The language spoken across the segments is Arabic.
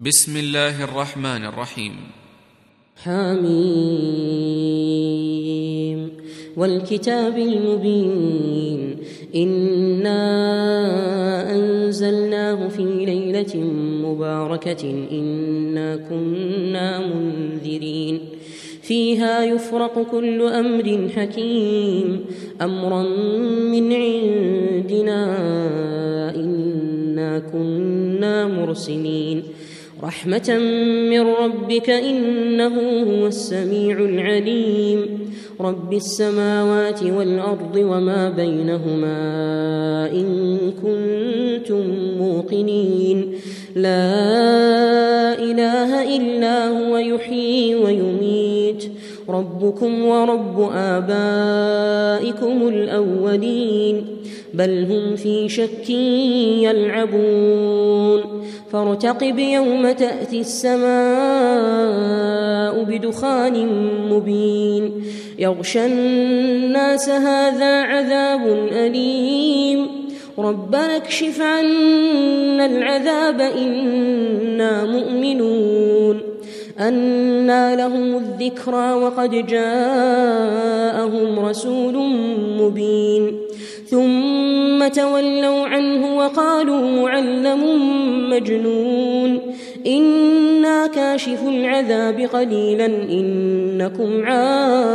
بسم الله الرحمن الرحيم. حميم. والكتاب المبين. إنا أنزلناه في ليلة مباركة. إنا كنا منذرين. فيها يفرق كل أمر حكيم. أمرا من عندنا. إنا كنا مرسلين. رحمة من ربك إنه هو السميع العليم. رب السماوات والأرض وما بينهما إن كنتم موقنين. لا إله إلا هو يحيي ويميت. ربكم ورب آبائكم الأولين. بل هم في شك يلعبون. فارتقب يوم تأتي السماء بدخان مبين. يغشى الناس هذا عذاب أليم. ربنا أكشف عنا العذاب إنا مؤمنون. أنى لهم الذكرى وقد جاءهم تولوا عنه وقالوا معلم مجنون. إنا كاشف العذاب قليلا إنكم عائدون.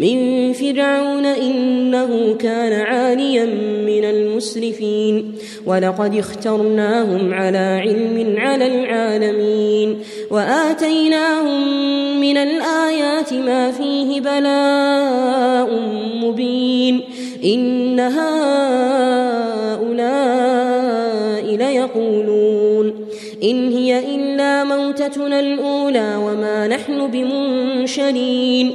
من فرعون إنه كان عاليا من المسرفين. ولقد اخترناهم على علم على العالمين. وآتيناهم من الآيات ما فيه بلاء مبين. إن هؤلاء ليقولون. إن هي إلا موتتنا الأولى وما نحن بمنشرين.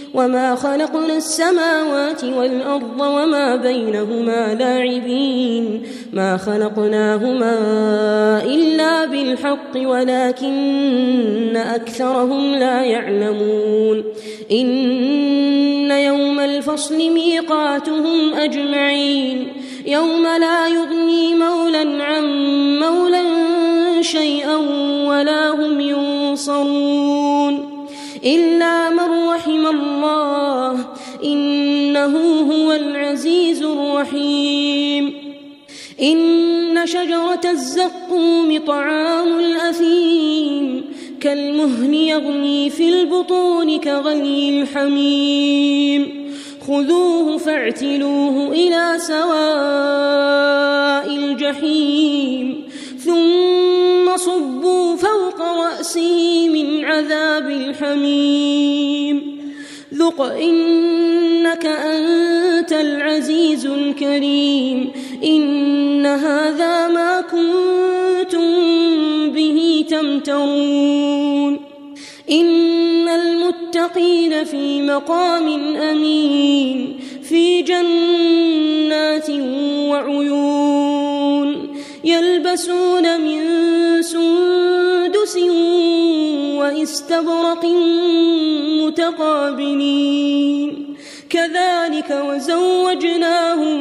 وما خلقنا السماوات والأرض وما بينهما لاعبين ما خلقناهما إلا بالحق ولكن أكثرهم لا يعلمون إن يوم الفصل ميقاتهم أجمعين يوم لا يغني مولا عن مولا شيئا ولا هم ينصرون إلا من الله. إنه هو العزيز الرحيم. إن شجرة الزقوم طعام الأثيم كالمهل يغلي في البطون كغلي الحميم. خذوه فاعتلوه إلى سواء الجحيم ثم صبوا فوق رأسه من عذاب الحميم. ذق إنك أنت العزيز الكريم إن هذا ما كنتم به تمترون إن المتقين في مقام أمين في جنات وعيون يلبسون من سندس وإستبرق متقابلين كذلك وزوجناهم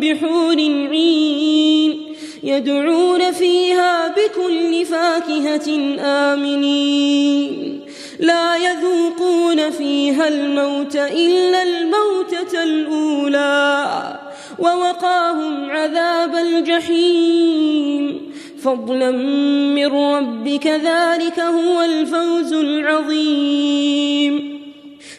بحور عين يدعون فيها بكل فاكهة آمنين. لا يذوقون فيها الموت إلا الموتة الأولى ووقاهم عذاب الجحيم. فضلا من ربك ذلك هو الفوز العظيم.